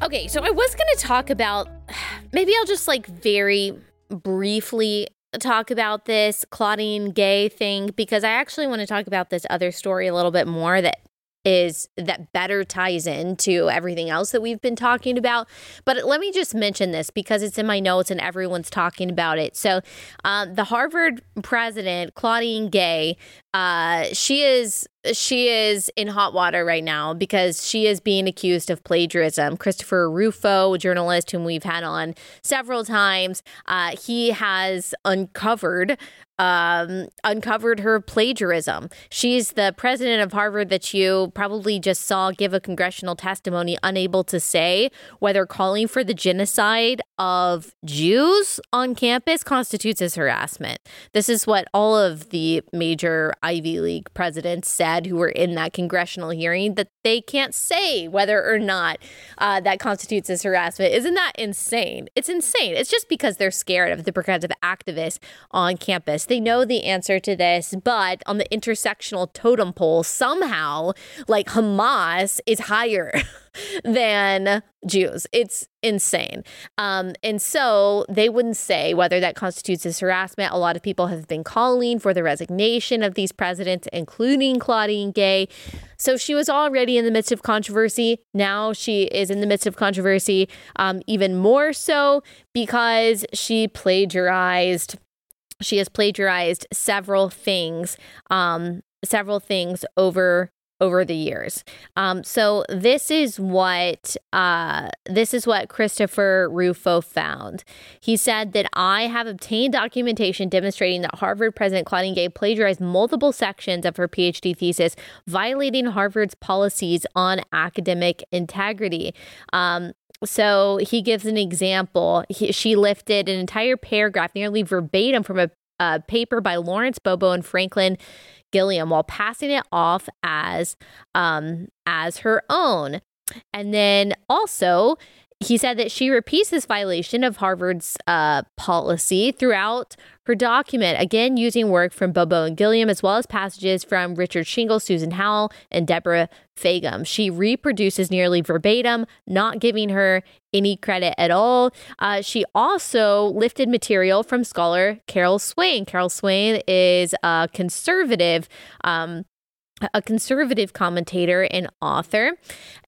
[SPEAKER 1] Okay, so I was going to talk about *sighs* maybe I'll just like very briefly talk about this Claudine Gay thing because I actually want to talk about this other story a little bit more that is that better ties into everything else that we've been talking about. But let me just mention this because it's in my notes and everyone's talking about it. So, um, the Harvard president, Claudine Gay, uh, she is she is in hot water right now because she is being accused of plagiarism. Christopher Rufo, a journalist whom we've had on several times, uh, he has uncovered um, uncovered her plagiarism. She's the president of Harvard that you probably just saw give a congressional testimony, unable to say whether calling for the genocide of Jews on campus constitutes as harassment. This is what all of the major Ivy League presidents said who were in that congressional hearing that they can't say whether or not uh, that constitutes as harassment. Isn't that insane? It's insane. It's just because they're scared of the progressive activists on campus they know the answer to this, but on the intersectional totem pole, somehow, like Hamas is higher *laughs* than Jews. It's insane. Um, and so they wouldn't say whether that constitutes as harassment. A lot of people have been calling for the resignation of these presidents, including Claudine Gay. So she was already in the midst of controversy. Now she is in the midst of controversy, um, even more so because she plagiarized she has plagiarized several things, um, several things over over the years. Um, so this is what uh, this is what Christopher Rufo found. He said that I have obtained documentation demonstrating that Harvard President Claudine Gay plagiarized multiple sections of her PhD thesis, violating Harvard's policies on academic integrity. Um, so he gives an example. He, she lifted an entire paragraph, nearly verbatim, from a, a paper by Lawrence Bobo and Franklin Gilliam, while passing it off as um, as her own. And then also, he said that she repeats this violation of Harvard's uh, policy throughout her document, again using work from Bobo and Gilliam, as well as passages from Richard Shingle, Susan Howell, and Deborah Fagan. She reproduces nearly verbatim, not giving her any credit at all. Uh, she also lifted material from scholar Carol Swain. Carol Swain is a conservative um, a conservative commentator and author.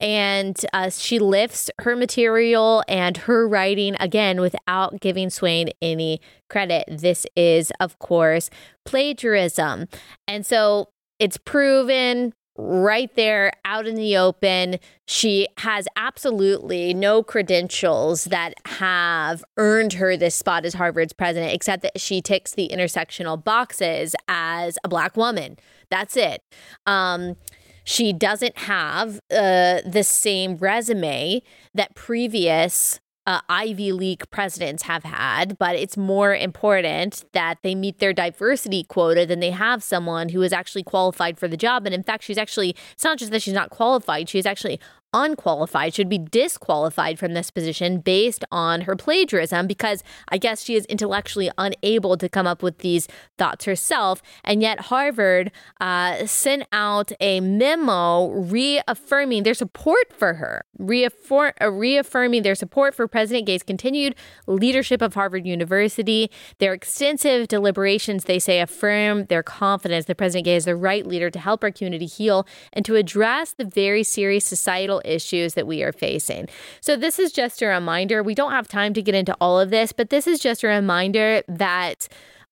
[SPEAKER 1] And uh, she lifts her material and her writing again without giving Swain any credit. This is, of course, plagiarism. And so it's proven right there out in the open. She has absolutely no credentials that have earned her this spot as Harvard's president, except that she ticks the intersectional boxes as a Black woman. That's it. Um, she doesn't have uh, the same resume that previous uh, Ivy League presidents have had, but it's more important that they meet their diversity quota than they have someone who is actually qualified for the job. And in fact, she's actually, it's not just that she's not qualified, she's actually unqualified, should be disqualified from this position based on her plagiarism because I guess she is intellectually unable to come up with these thoughts herself. And yet, Harvard uh, sent out a memo reaffirming their support for her, uh, reaffirming their support for President Gay's continued leadership of Harvard University. Their extensive deliberations, they say, affirm their confidence that President Gay is the right leader to help our community heal and to address the very serious societal issues that we are facing. So, this is just a reminder. We don't have time to get into all of this, but this is just a reminder that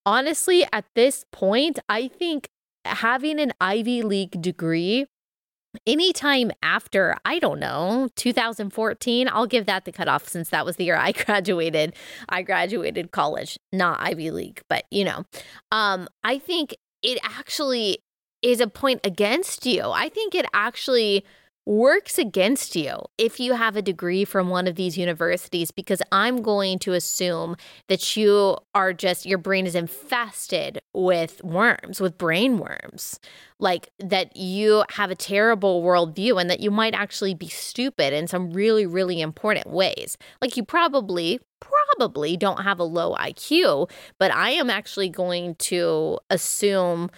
[SPEAKER 1] honestly, at this point, I think having an Ivy League degree anytime after, I don't know, 2014, I'll give that the cutoff since that was the year I *laughs* graduated. I graduated college, not Ivy League, but you know, um, I think it actually is a point against you. I think it actually works against you if you have a degree from one of these universities because I'm going to assume that you are just, your brain is infested with worms, with brain worms. Like that you have a terrible worldview and that you might actually be stupid in some really, really important ways. Like you probably, probably don't have a low IQ, but I am actually going to assume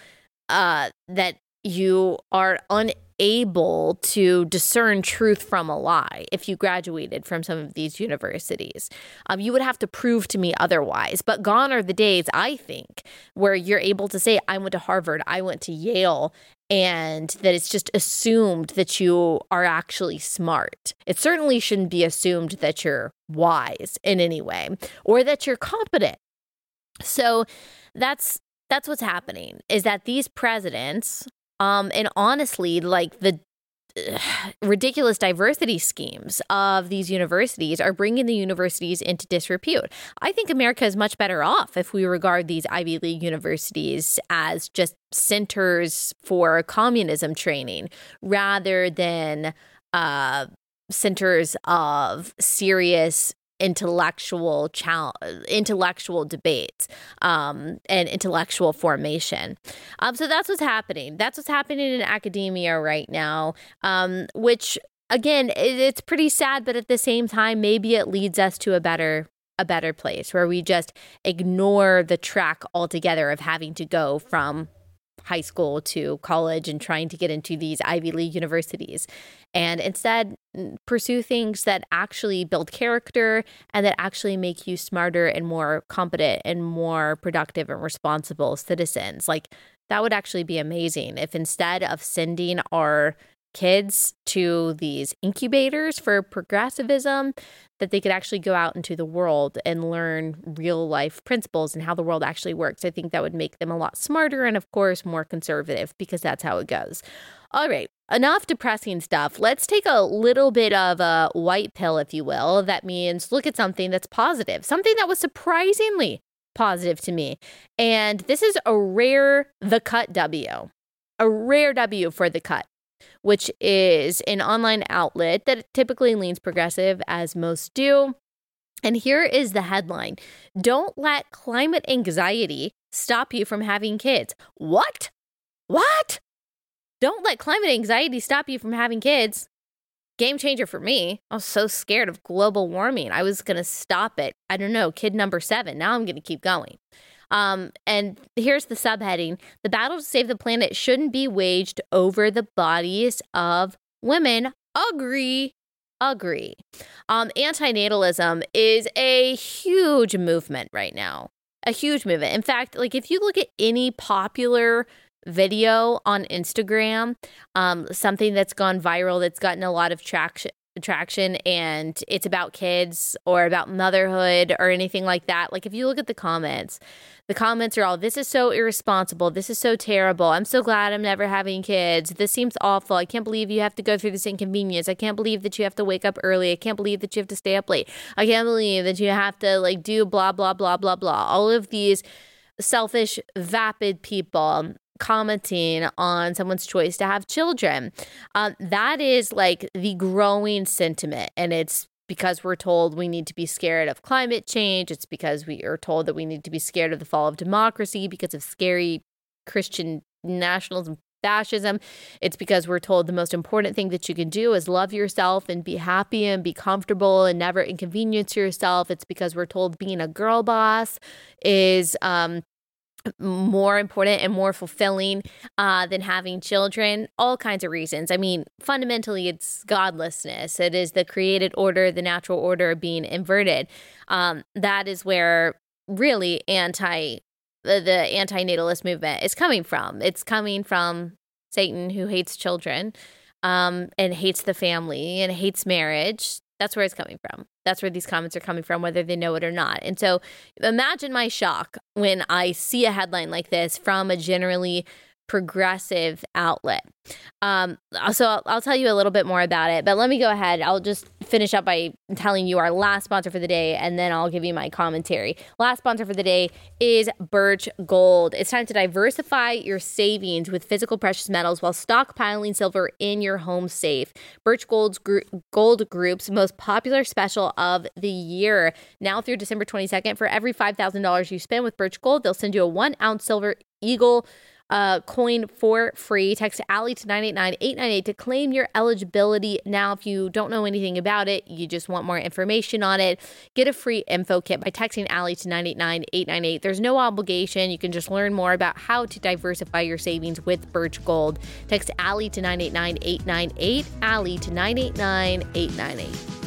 [SPEAKER 1] uh, that you are unable able to discern truth from a lie if you graduated from some of these universities. Um, you would have to prove to me otherwise. But gone are the days, I think, where you're able to say, I went to Harvard, I went to Yale, and that it's just assumed that you are actually smart. It certainly shouldn't be assumed that you're wise in any way or that you're competent. So that's that's what's happening is that these presidents um, and honestly, like the *sighs* ridiculous diversity schemes of these universities are bringing the universities into disrepute. I think America is much better off if we regard these Ivy League universities as just centers for communism training rather than uh, centers of serious intellectual challenge, intellectual debates um, and intellectual formation. Um, so that's what's happening. That's what's happening in academia right now, um, which again, it's pretty sad, but at the same time, maybe it leads us to a better a better place where we just ignore the track altogether of having to go from high school to college and trying to get into these Ivy League universities. And instead, pursue things that actually build character and that actually make you smarter and more competent and more productive and responsible citizens. Like, that would actually be amazing if instead of sending our kids to these incubators for progressivism that they could actually go out into the world and learn real life principles and how the world actually works. I think that would make them a lot smarter and, of course, more conservative because that's how it goes. All right, enough depressing stuff. Let's take a little bit of a white pill, if you will. That means look at something that's positive, something that was surprisingly positive to me. And this is a rare The Cut W, a rare W for The Cut which is an online outlet that typically leans progressive, as most do. And here is the headline Don't let climate anxiety stop you from having kids. What? What? Don't let climate anxiety stop you from having kids. Game changer for me. I was so scared of global warming. I was going to stop it. I don't know, kid number seven. Now I'm going to keep going. Um, and here's the subheading The battle to save the planet shouldn't be waged over the bodies of women. Agree. Agree. Um, antinatalism is a huge movement right now. A huge movement. In fact, like if you look at any popular video on Instagram, um, something that's gone viral that's gotten a lot of traction traction and it's about kids or about motherhood or anything like that. Like if you look at the comments, the comments are all this is so irresponsible. This is so terrible. I'm so glad I'm never having kids. This seems awful. I can't believe you have to go through this inconvenience. I can't believe that you have to wake up early. I can't believe that you have to stay up late. I can't believe that you have to like do blah blah blah blah blah. All of these selfish, vapid people commenting on someone's choice to have children. Um, that is like the growing sentiment. And it's because we're told we need to be scared of climate change. It's because we are told that we need to be scared of the fall of democracy because of scary Christian nationalism fascism. It's because we're told the most important thing that you can do is love yourself and be happy and be comfortable and never inconvenience yourself. It's because we're told being a girl boss is um, more important and more fulfilling uh, than having children. All kinds of reasons. I mean, fundamentally, it's godlessness. It is the created order, the natural order being inverted. Um, that is where really anti the, the anti-natalist movement is coming from. It's coming from Satan, who hates children um, and hates the family and hates marriage. That's where it's coming from. That's where these comments are coming from, whether they know it or not. And so imagine my shock when I see a headline like this from a generally progressive outlet. Um, so I'll, I'll, tell you a little bit more about it, but let me go ahead. I'll just finish up by telling you our last sponsor for the day, and then I'll give you my commentary. Last sponsor for the day is Birch Gold. It's time to diversify your savings with physical precious metals while stockpiling silver in your home safe. Birch Gold's gr- Gold Group's most popular special of the year. Now through December 22nd, for every $5,000 you spend with Birch Gold, they'll send you a one ounce silver eagle uh, coin for free. Text Allie to 989 to claim your eligibility. Now, if you don't know anything about it, you just want more information on it, get a free info kit by texting Allie to 989 There's no obligation. You can just learn more about how to diversify your savings with Birch Gold. Text Allie to 989 Allie to 989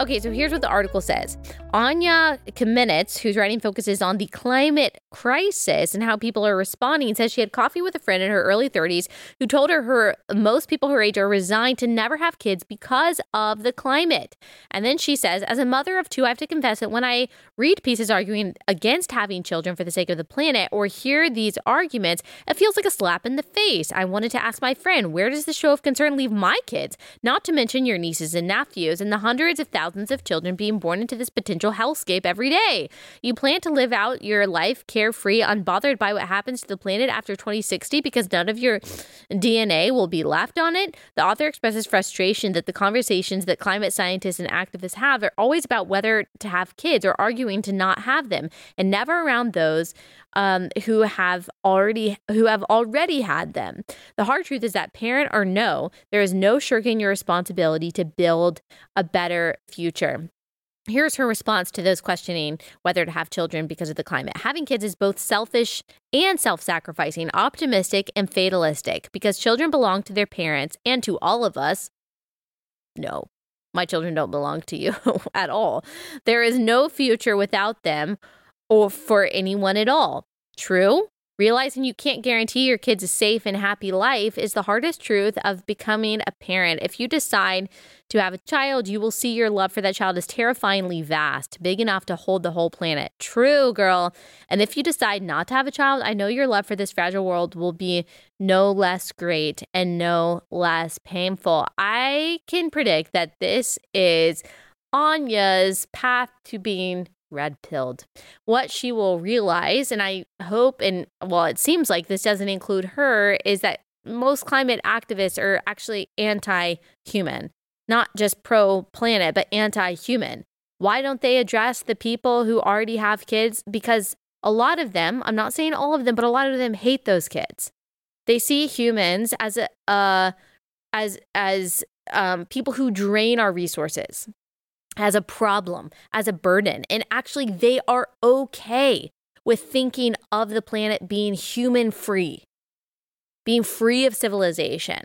[SPEAKER 1] Okay, so here's what the article says. Anya Kamenetz, whose writing focuses on the climate crisis and how people are responding, says she had coffee with a friend in her early 30s who told her her most people her age are resigned to never have kids because of the climate. And then she says, as a mother of two, I have to confess that when I read pieces arguing against having children for the sake of the planet or hear these arguments, it feels like a slap in the face. I wanted to ask my friend, where does the show of concern leave my kids? Not to mention your nieces and nephews and the hundreds of thousands thousands of children being born into this potential hellscape every day. You plan to live out your life carefree, unbothered by what happens to the planet after 2060 because none of your DNA will be left on it. The author expresses frustration that the conversations that climate scientists and activists have are always about whether to have kids or arguing to not have them, and never around those um, who have already who have already had them. The hard truth is that parent or no, there is no shirking your responsibility to build a better future. Here's her response to those questioning whether to have children because of the climate. Having kids is both selfish and self sacrificing, optimistic and fatalistic, because children belong to their parents and to all of us. No, my children don't belong to you *laughs* at all. There is no future without them or for anyone at all. True? Realizing you can't guarantee your kids a safe and happy life is the hardest truth of becoming a parent. If you decide to have a child, you will see your love for that child is terrifyingly vast, big enough to hold the whole planet. True, girl. And if you decide not to have a child, I know your love for this fragile world will be no less great and no less painful. I can predict that this is Anya's path to being red pilled. What she will realize, and I hope, and well, it seems like this doesn't include her, is that most climate activists are actually anti human, not just pro planet, but anti human. Why don't they address the people who already have kids? Because a lot of them, I'm not saying all of them, but a lot of them hate those kids. They see humans as a, uh, as as um, people who drain our resources as a problem, as a burden. And actually, they are okay with thinking of the planet being human free, being free of civilization,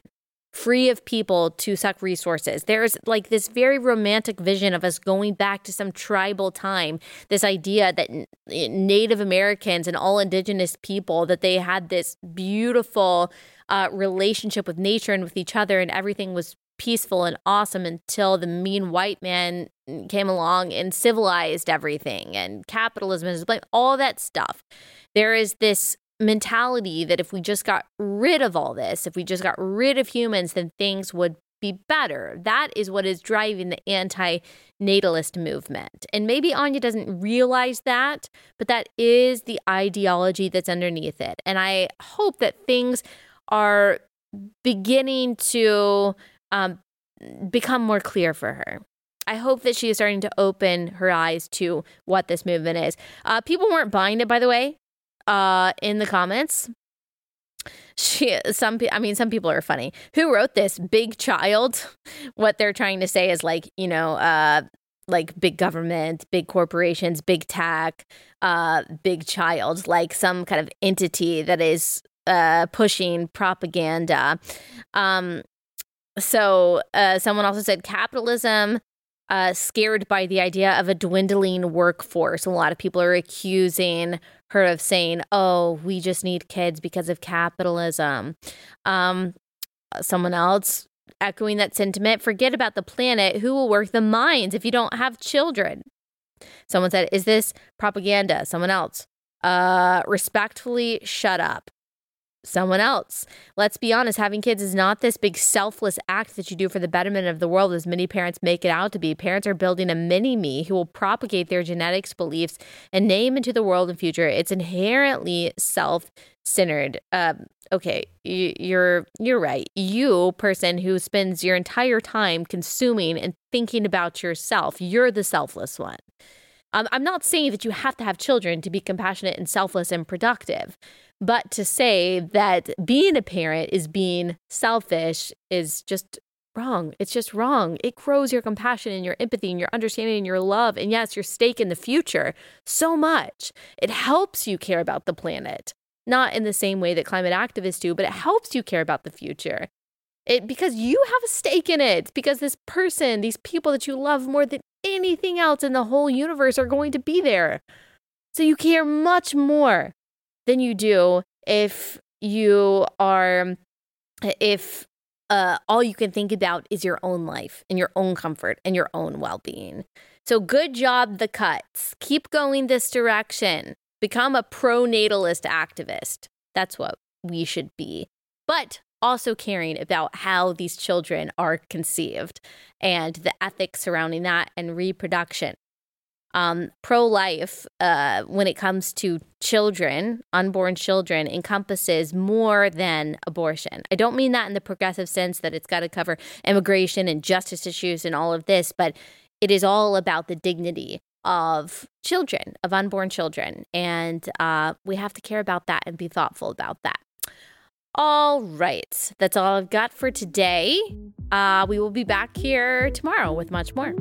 [SPEAKER 1] free of people to suck resources. There's like this very romantic vision of us going back to some tribal time, this idea that Native Americans and all indigenous people that they had this beautiful uh, relationship with nature and with each other and everything was peaceful and awesome until the mean white man came along and civilized everything and capitalism is like all that stuff. There is this mentality that if we just got rid of all this, if we just got rid of humans, then things would be better. That is what is driving the anti natalist movement. And maybe Anya doesn't realize that, but that is the ideology that's underneath it. And I hope that things are beginning to um, become more clear for her. I hope that she is starting to open her eyes to what this movement is. Uh, people weren't buying it, by the way. uh, in the comments. She, some, I mean, some people are funny. Who wrote this? Big child. *laughs* What they're trying to say is like, you know, uh, like big government, big corporations, big tech, uh, big child, like some kind of entity that is uh, pushing propaganda. Um, so uh, someone also said capitalism uh, scared by the idea of a dwindling workforce. A lot of people are accusing her of saying, "Oh, we just need kids because of capitalism." Um, someone else echoing that sentiment, forget about the planet. Who will work the mines if you don't have children? Someone said, Is this propaganda? Someone else, uh, respectfully shut up someone else. Let's be honest, having kids is not this big selfless act that you do for the betterment of the world, as many parents make it out to be. Parents are building a mini me who will propagate their genetics, beliefs, and name into the world and future. It's inherently self centered. Um, okay, you're you're right. You person who spends your entire time consuming and thinking about yourself, you're the selfless one. Um, I'm not saying that you have to have children to be compassionate and selfless and productive, but to say that being a parent is being selfish is just wrong. It's just wrong. It grows your compassion and your empathy and your understanding and your love. And yes, your stake in the future so much. It helps you care about the planet, not in the same way that climate activists do, but it helps you care about the future. It, because you have a stake in it, because this person, these people that you love more than anything else in the whole universe are going to be there. So you care much more than you do if you are, if uh, all you can think about is your own life and your own comfort and your own well being. So good job, the cuts. Keep going this direction. Become a pro natalist activist. That's what we should be. But also caring about how these children are conceived and the ethics surrounding that and reproduction. Um, Pro life, uh, when it comes to children, unborn children, encompasses more than abortion. I don't mean that in the progressive sense that it's got to cover immigration and justice issues and all of this, but it is all about the dignity of children, of unborn children. And uh, we have to care about that and be thoughtful about that. All right. That's all I've got for today. Uh, we will be back here tomorrow with much more.